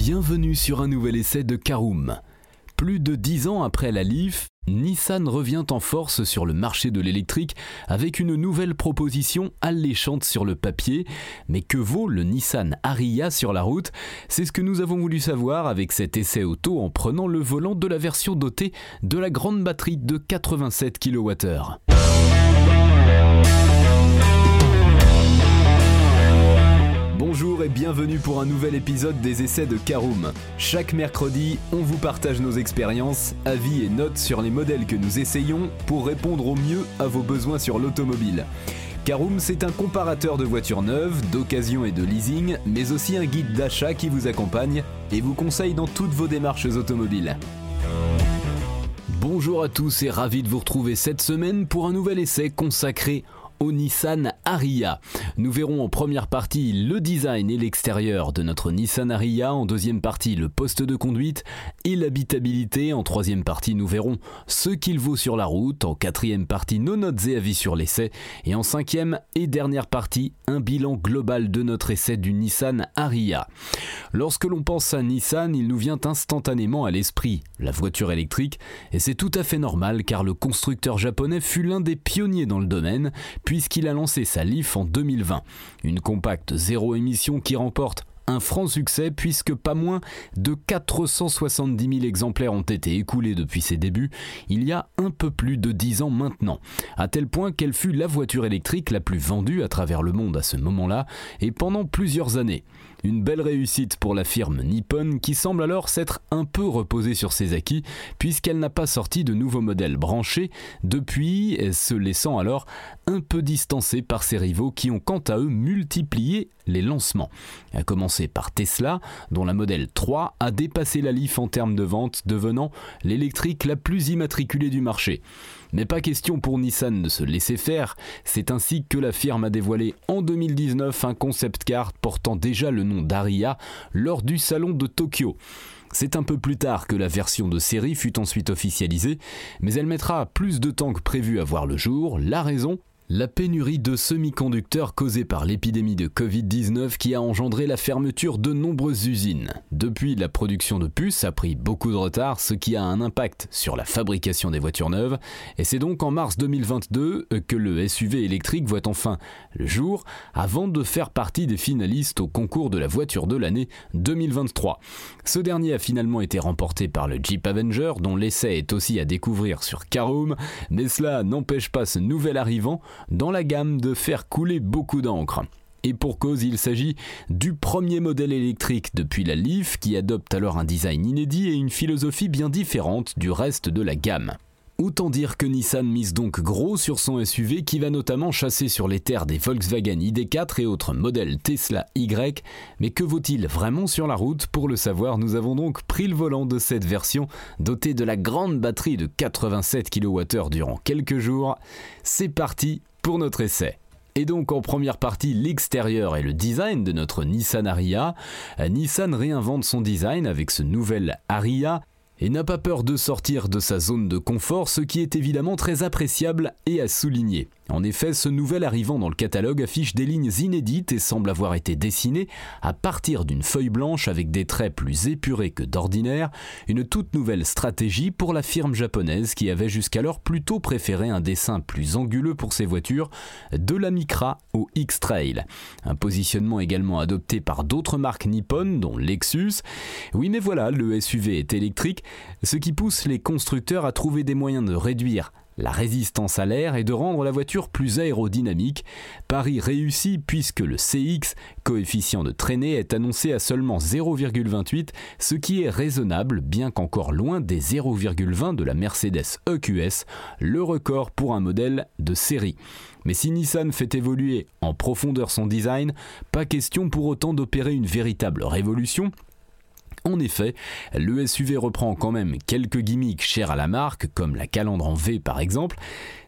Bienvenue sur un nouvel essai de Caroom. Plus de dix ans après la Leaf, Nissan revient en force sur le marché de l'électrique avec une nouvelle proposition alléchante sur le papier. Mais que vaut le Nissan Ariya sur la route? C'est ce que nous avons voulu savoir avec cet essai auto en prenant le volant de la version dotée de la grande batterie de 87 kWh. Bienvenue pour un nouvel épisode des essais de Caroom. Chaque mercredi, on vous partage nos expériences, avis et notes sur les modèles que nous essayons pour répondre au mieux à vos besoins sur l'automobile. Caroom, c'est un comparateur de voitures neuves, d'occasion et de leasing, mais aussi un guide d'achat qui vous accompagne et vous conseille dans toutes vos démarches automobiles. Bonjour à tous et ravi de vous retrouver cette semaine pour un nouvel essai consacré Nissan Ariya. Nous verrons en première partie le design et l'extérieur de notre Nissan Ariya, en deuxième partie le poste de conduite et l'habitabilité, en troisième partie nous verrons ce qu'il vaut sur la route, en quatrième partie nos notes et avis sur l'essai, et en cinquième et dernière partie un bilan global de notre essai du Nissan Ariya. Lorsque l'on pense à Nissan, il nous vient instantanément à l'esprit la voiture électrique, et c'est tout à fait normal car le constructeur japonais fut l'un des pionniers dans le domaine, puisqu'il a lancé sa Leaf en 2020, une compacte zéro émission qui remporte un franc succès puisque pas moins de 470 000 exemplaires ont été écoulés depuis ses débuts, il y a un peu plus de 10 ans maintenant, à tel point qu'elle fut la voiture électrique la plus vendue à travers le monde à ce moment-là et pendant plusieurs années. Une belle réussite pour la firme Nippon qui semble alors s'être un peu reposée sur ses acquis puisqu'elle n'a pas sorti de nouveaux modèles branchés depuis, se laissant alors un peu distancée par ses rivaux qui ont quant à eux multiplié les lancements. À commencer par Tesla, dont la modèle 3 a dépassé la Leaf en termes de vente, devenant l'électrique la plus immatriculée du marché. Mais pas question pour Nissan de se laisser faire, c'est ainsi que la firme a dévoilé en 2019 un concept car portant déjà le nom d'Aria lors du salon de Tokyo. C'est un peu plus tard que la version de série fut ensuite officialisée, mais elle mettra plus de temps que prévu à voir le jour. La raison la pénurie de semi-conducteurs causée par l'épidémie de Covid-19 qui a engendré la fermeture de nombreuses usines. Depuis, la production de puces a pris beaucoup de retard, ce qui a un impact sur la fabrication des voitures neuves, et c'est donc en mars 2022 que le SUV électrique voit enfin le jour, avant de faire partie des finalistes au concours de la voiture de l'année 2023. Ce dernier a finalement été remporté par le Jeep Avenger, dont l'essai est aussi à découvrir sur Caroom, mais cela n'empêche pas ce nouvel arrivant dans la gamme de faire couler beaucoup d'encre. Et pour cause, il s'agit du premier modèle électrique depuis la Leaf qui adopte alors un design inédit et une philosophie bien différente du reste de la gamme. Autant dire que Nissan mise donc gros sur son SUV qui va notamment chasser sur les terres des Volkswagen ID4 et autres modèles Tesla Y. Mais que vaut-il vraiment sur la route? Pour le savoir, nous avons donc pris le volant de cette version dotée de la grande batterie de 87 kWh durant quelques jours. C'est parti pour notre essai. Et donc en première partie l'extérieur et le design de notre Nissan Ariya. Nissan réinvente son design avec ce nouvel Ariya et n'a pas peur de sortir de sa zone de confort, ce qui est évidemment très appréciable et à souligner. En effet, ce nouvel arrivant dans le catalogue affiche des lignes inédites et semble avoir été dessiné à partir d'une feuille blanche avec des traits plus épurés que d'ordinaire, une toute nouvelle stratégie pour la firme japonaise qui avait jusqu'alors plutôt préféré un dessin plus anguleux pour ses voitures, de la Micra au X-Trail. Un positionnement également adopté par d'autres marques nippones, dont Lexus. Oui mais voilà, le SUV est électrique, ce qui pousse les constructeurs à trouver des moyens de réduire la résistance à l'air et de rendre la voiture plus aérodynamique. Pari réussi puisque le CX, coefficient de traînée, est annoncé à seulement 0,28, ce qui est raisonnable bien qu'encore loin des 0,20 de la Mercedes EQS, le record pour un modèle de série. Mais si Nissan fait évoluer en profondeur son design, pas question pour autant d'opérer une véritable révolution, en effet, le SUV reprend quand même quelques gimmicks chers à la marque, comme la calandre en V par exemple.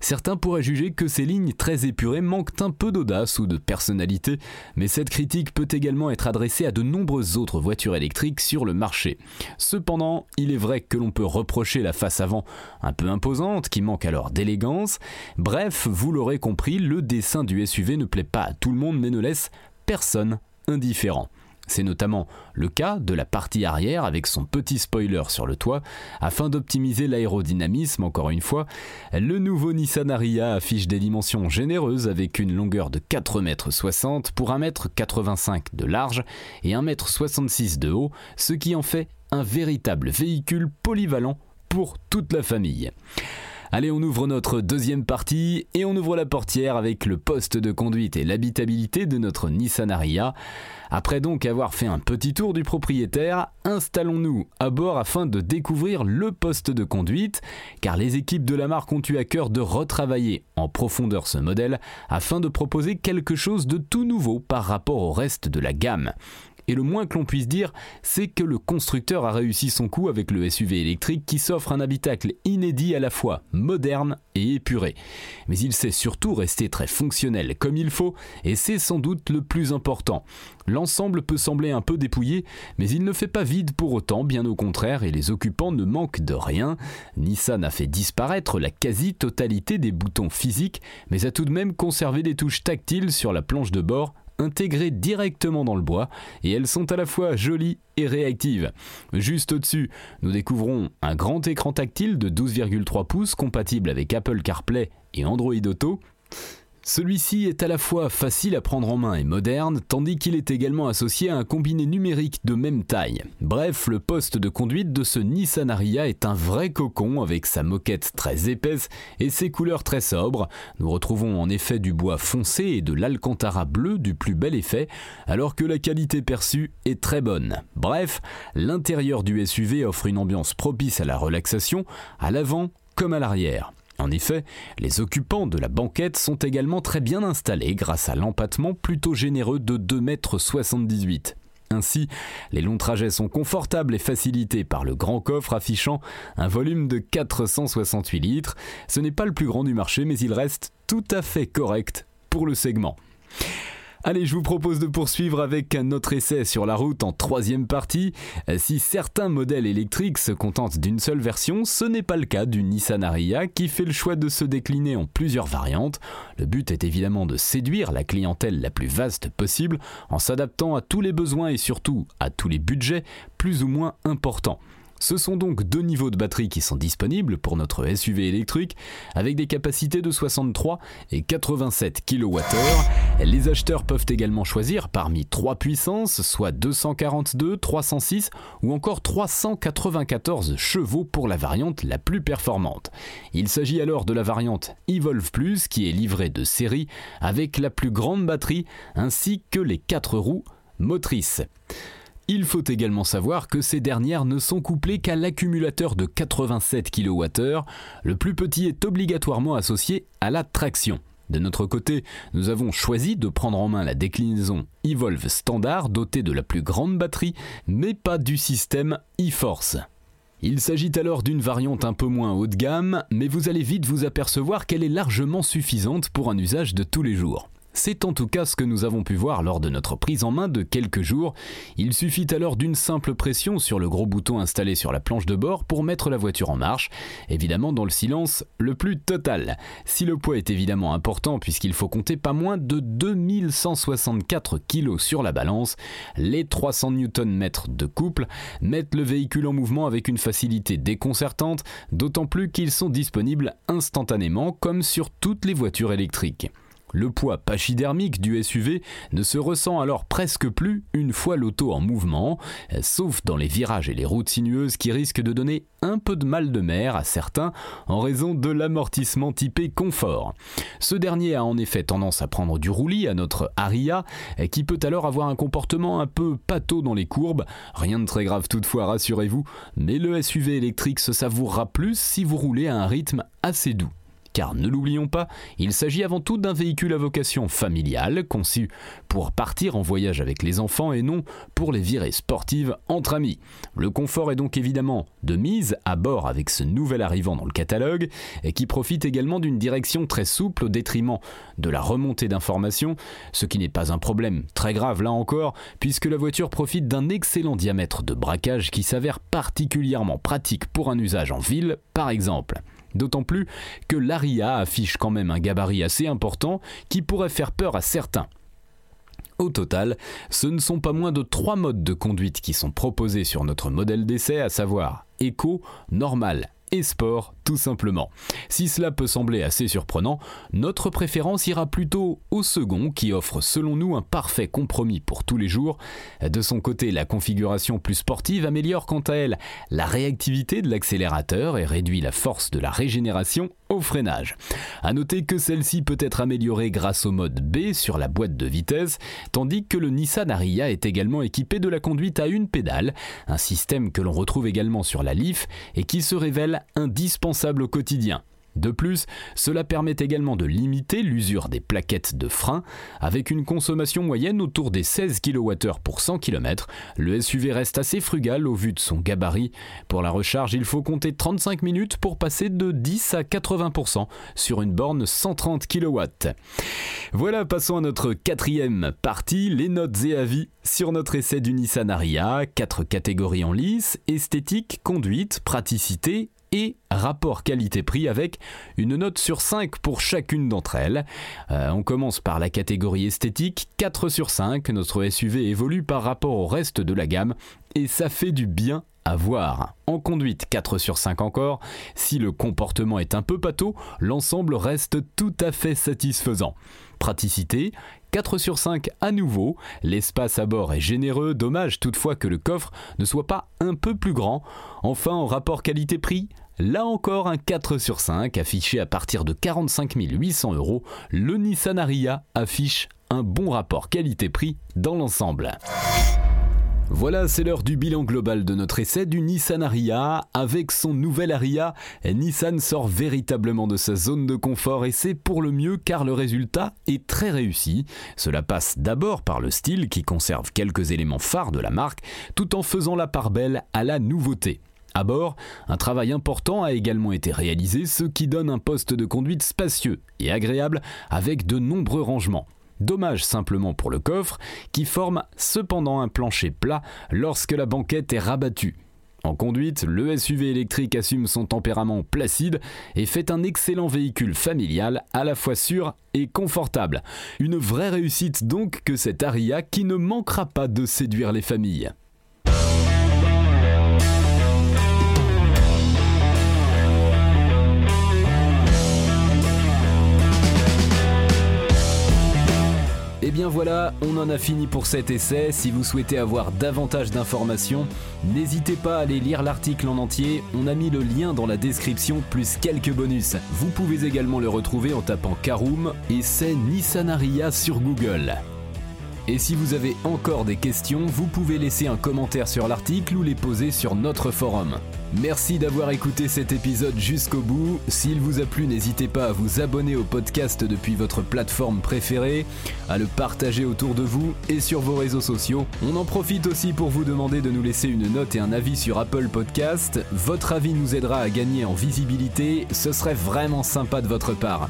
Certains pourraient juger que ces lignes très épurées manquent un peu d'audace ou de personnalité, mais cette critique peut également être adressée à de nombreuses autres voitures électriques sur le marché. Cependant, il est vrai que l'on peut reprocher la face avant un peu imposante, qui manque alors d'élégance. Bref, vous l'aurez compris, le dessin du SUV ne plaît pas à tout le monde mais ne laisse personne indifférent. C'est notamment le cas de la partie arrière avec son petit spoiler sur le toit. Afin d'optimiser l'aérodynamisme, encore une fois, le nouveau Nissan Ariya affiche des dimensions généreuses avec une longueur de 4,60 m pour 1,85 m de large et 1,66 m de haut, ce qui en fait un véritable véhicule polyvalent pour toute la famille. Allez, on ouvre notre deuxième partie et on ouvre la portière avec le poste de conduite et l'habitabilité de notre Nissan Ariya. Après donc avoir fait un petit tour du propriétaire, installons-nous à bord afin de découvrir le poste de conduite, car les équipes de la marque ont eu à cœur de retravailler en profondeur ce modèle afin de proposer quelque chose de tout nouveau par rapport au reste de la gamme. Et le moins que l'on puisse dire, c'est que le constructeur a réussi son coup avec le SUV électrique qui s'offre un habitacle inédit à la fois moderne et épuré. Mais il sait surtout rester très fonctionnel comme il faut, et c'est sans doute le plus important. L'ensemble peut sembler un peu dépouillé, mais il ne fait pas vide pour autant, bien au contraire, et les occupants ne manquent de rien. Nissan a fait disparaître la quasi-totalité des boutons physiques, mais a tout de même conservé des touches tactiles sur la planche de bord intégrées directement dans le bois et elles sont à la fois jolies et réactives. Juste au-dessus, nous découvrons un grand écran tactile de 12,3 pouces compatible avec Apple CarPlay et Android Auto. Celui-ci est à la fois facile à prendre en main et moderne, tandis qu'il est également associé à un combiné numérique de même taille. Bref, le poste de conduite de ce Nissan Ariya est un vrai cocon avec sa moquette très épaisse et ses couleurs très sobres. Nous retrouvons en effet du bois foncé et de l'alcantara bleu du plus bel effet, alors que la qualité perçue est très bonne. Bref, l'intérieur du SUV offre une ambiance propice à la relaxation, à l'avant comme à l'arrière. En effet, les occupants de la banquette sont également très bien installés grâce à l'empattement plutôt généreux de 2,78 m. Ainsi, les longs trajets sont confortables et facilités par le grand coffre affichant un volume de 468 litres. Ce n'est pas le plus grand du marché, mais il reste tout à fait correct pour le segment. Allez, je vous propose de poursuivre avec notre essai sur la route en troisième partie. Si certains modèles électriques se contentent d'une seule version, ce n'est pas le cas du Nissan Ariya qui fait le choix de se décliner en plusieurs variantes. Le but est évidemment de séduire la clientèle la plus vaste possible en s'adaptant à tous les besoins et surtout à tous les budgets plus ou moins importants. Ce sont donc deux niveaux de batterie qui sont disponibles pour notre SUV électrique avec des capacités de 63 et 87 kWh. Les acheteurs peuvent également choisir parmi trois puissances, soit 242, 306 ou encore 394 chevaux pour la variante la plus performante. Il s'agit alors de la variante Evolve Plus qui est livrée de série avec la plus grande batterie ainsi que les quatre roues motrices. Il faut également savoir que ces dernières ne sont couplées qu'à l'accumulateur de 87 kWh. Le plus petit est obligatoirement associé à la traction. De notre côté, nous avons choisi de prendre en main la déclinaison Evolve standard dotée de la plus grande batterie, mais pas du système e-Force. Il s'agit alors d'une variante un peu moins haut de gamme, mais vous allez vite vous apercevoir qu'elle est largement suffisante pour un usage de tous les jours. C'est en tout cas ce que nous avons pu voir lors de notre prise en main de quelques jours. Il suffit alors d'une simple pression sur le gros bouton installé sur la planche de bord pour mettre la voiture en marche, évidemment dans le silence le plus total. Si le poids est évidemment important puisqu'il faut compter pas moins de 2164 kg sur la balance, les 300 Nm de couple mettent le véhicule en mouvement avec une facilité déconcertante, d'autant plus qu'ils sont disponibles instantanément comme sur toutes les voitures électriques. Le poids pachydermique du SUV ne se ressent alors presque plus une fois l'auto en mouvement, sauf dans les virages et les routes sinueuses qui risquent de donner un peu de mal de mer à certains en raison de l'amortissement typé confort. Ce dernier a en effet tendance à prendre du roulis à notre Aria, qui peut alors avoir un comportement un peu pâteau dans les courbes, rien de très grave toutefois rassurez-vous, mais le SUV électrique se savourera plus si vous roulez à un rythme assez doux. Car ne l'oublions pas, il s'agit avant tout d'un véhicule à vocation familiale, conçu pour partir en voyage avec les enfants et non pour les virées sportives entre amis. Le confort est donc évidemment de mise à bord avec ce nouvel arrivant dans le catalogue, et qui profite également d'une direction très souple au détriment de la remontée d'informations, ce qui n'est pas un problème très grave là encore, puisque la voiture profite d'un excellent diamètre de braquage qui s'avère particulièrement pratique pour un usage en ville, par exemple. D'autant plus que l'Aria affiche quand même un gabarit assez important qui pourrait faire peur à certains. Au total, ce ne sont pas moins de trois modes de conduite qui sont proposés sur notre modèle d'essai, à savoir éco, normal et sport tout simplement. Si cela peut sembler assez surprenant, notre préférence ira plutôt au second qui offre selon nous un parfait compromis pour tous les jours. De son côté, la configuration plus sportive améliore quant à elle la réactivité de l'accélérateur et réduit la force de la régénération au freinage. A noter que celle-ci peut être améliorée grâce au mode B sur la boîte de vitesse, tandis que le Nissan Ariya est également équipé de la conduite à une pédale, un système que l'on retrouve également sur la Leaf et qui se révèle indispensable au quotidien. De plus, cela permet également de limiter l'usure des plaquettes de frein. Avec une consommation moyenne autour des 16 kWh pour 100 km, le SUV reste assez frugal au vu de son gabarit. Pour la recharge, il faut compter 35 minutes pour passer de 10 à 80% sur une borne 130 kW. Voilà, passons à notre quatrième partie, les notes et avis sur notre essai du Nissan Ariya. Quatre catégories en lice, esthétique, conduite, praticité et rapport qualité-prix avec une note sur 5 pour chacune d'entre elles. Euh, on commence par la catégorie esthétique, 4 sur 5, notre SUV évolue par rapport au reste de la gamme et ça fait du bien à voir. En conduite, 4 sur 5 encore. Si le comportement est un peu pâteau, l'ensemble reste tout à fait satisfaisant. Praticité, 4 sur 5 à nouveau. L'espace à bord est généreux, dommage toutefois que le coffre ne soit pas un peu plus grand. Enfin, en rapport qualité-prix, Là encore, un 4 sur 5 affiché à partir de 45 800 euros, le Nissan Ariya affiche un bon rapport qualité-prix dans l'ensemble. Voilà, c'est l'heure du bilan global de notre essai du Nissan Ariya. Avec son nouvel Ariya, Nissan sort véritablement de sa zone de confort et c'est pour le mieux car le résultat est très réussi. Cela passe d'abord par le style qui conserve quelques éléments phares de la marque tout en faisant la part belle à la nouveauté. À bord, un travail important a également été réalisé, ce qui donne un poste de conduite spacieux et agréable avec de nombreux rangements. Dommage simplement pour le coffre, qui forme cependant un plancher plat lorsque la banquette est rabattue. En conduite, le SUV électrique assume son tempérament placide et fait un excellent véhicule familial à la fois sûr et confortable. Une vraie réussite donc que cet Aria qui ne manquera pas de séduire les familles. Voilà, on en a fini pour cet essai. Si vous souhaitez avoir davantage d'informations, n'hésitez pas à aller lire l'article en entier. On a mis le lien dans la description plus quelques bonus. Vous pouvez également le retrouver en tapant Karoom et c'est Nissanaria sur Google. Et si vous avez encore des questions, vous pouvez laisser un commentaire sur l'article ou les poser sur notre forum. Merci d'avoir écouté cet épisode jusqu'au bout. S'il vous a plu, n'hésitez pas à vous abonner au podcast depuis votre plateforme préférée, à le partager autour de vous et sur vos réseaux sociaux. On en profite aussi pour vous demander de nous laisser une note et un avis sur Apple Podcast. Votre avis nous aidera à gagner en visibilité, ce serait vraiment sympa de votre part.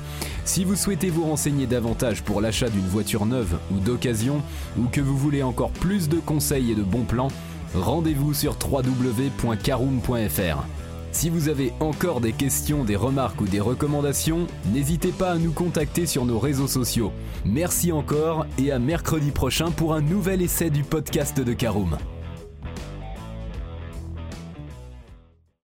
Si vous souhaitez vous renseigner davantage pour l'achat d'une voiture neuve ou d'occasion, ou que vous voulez encore plus de conseils et de bons plans, rendez-vous sur www.caroom.fr. Si vous avez encore des questions, des remarques ou des recommandations, n'hésitez pas à nous contacter sur nos réseaux sociaux. Merci encore et à mercredi prochain pour un nouvel essai du podcast de Caroom.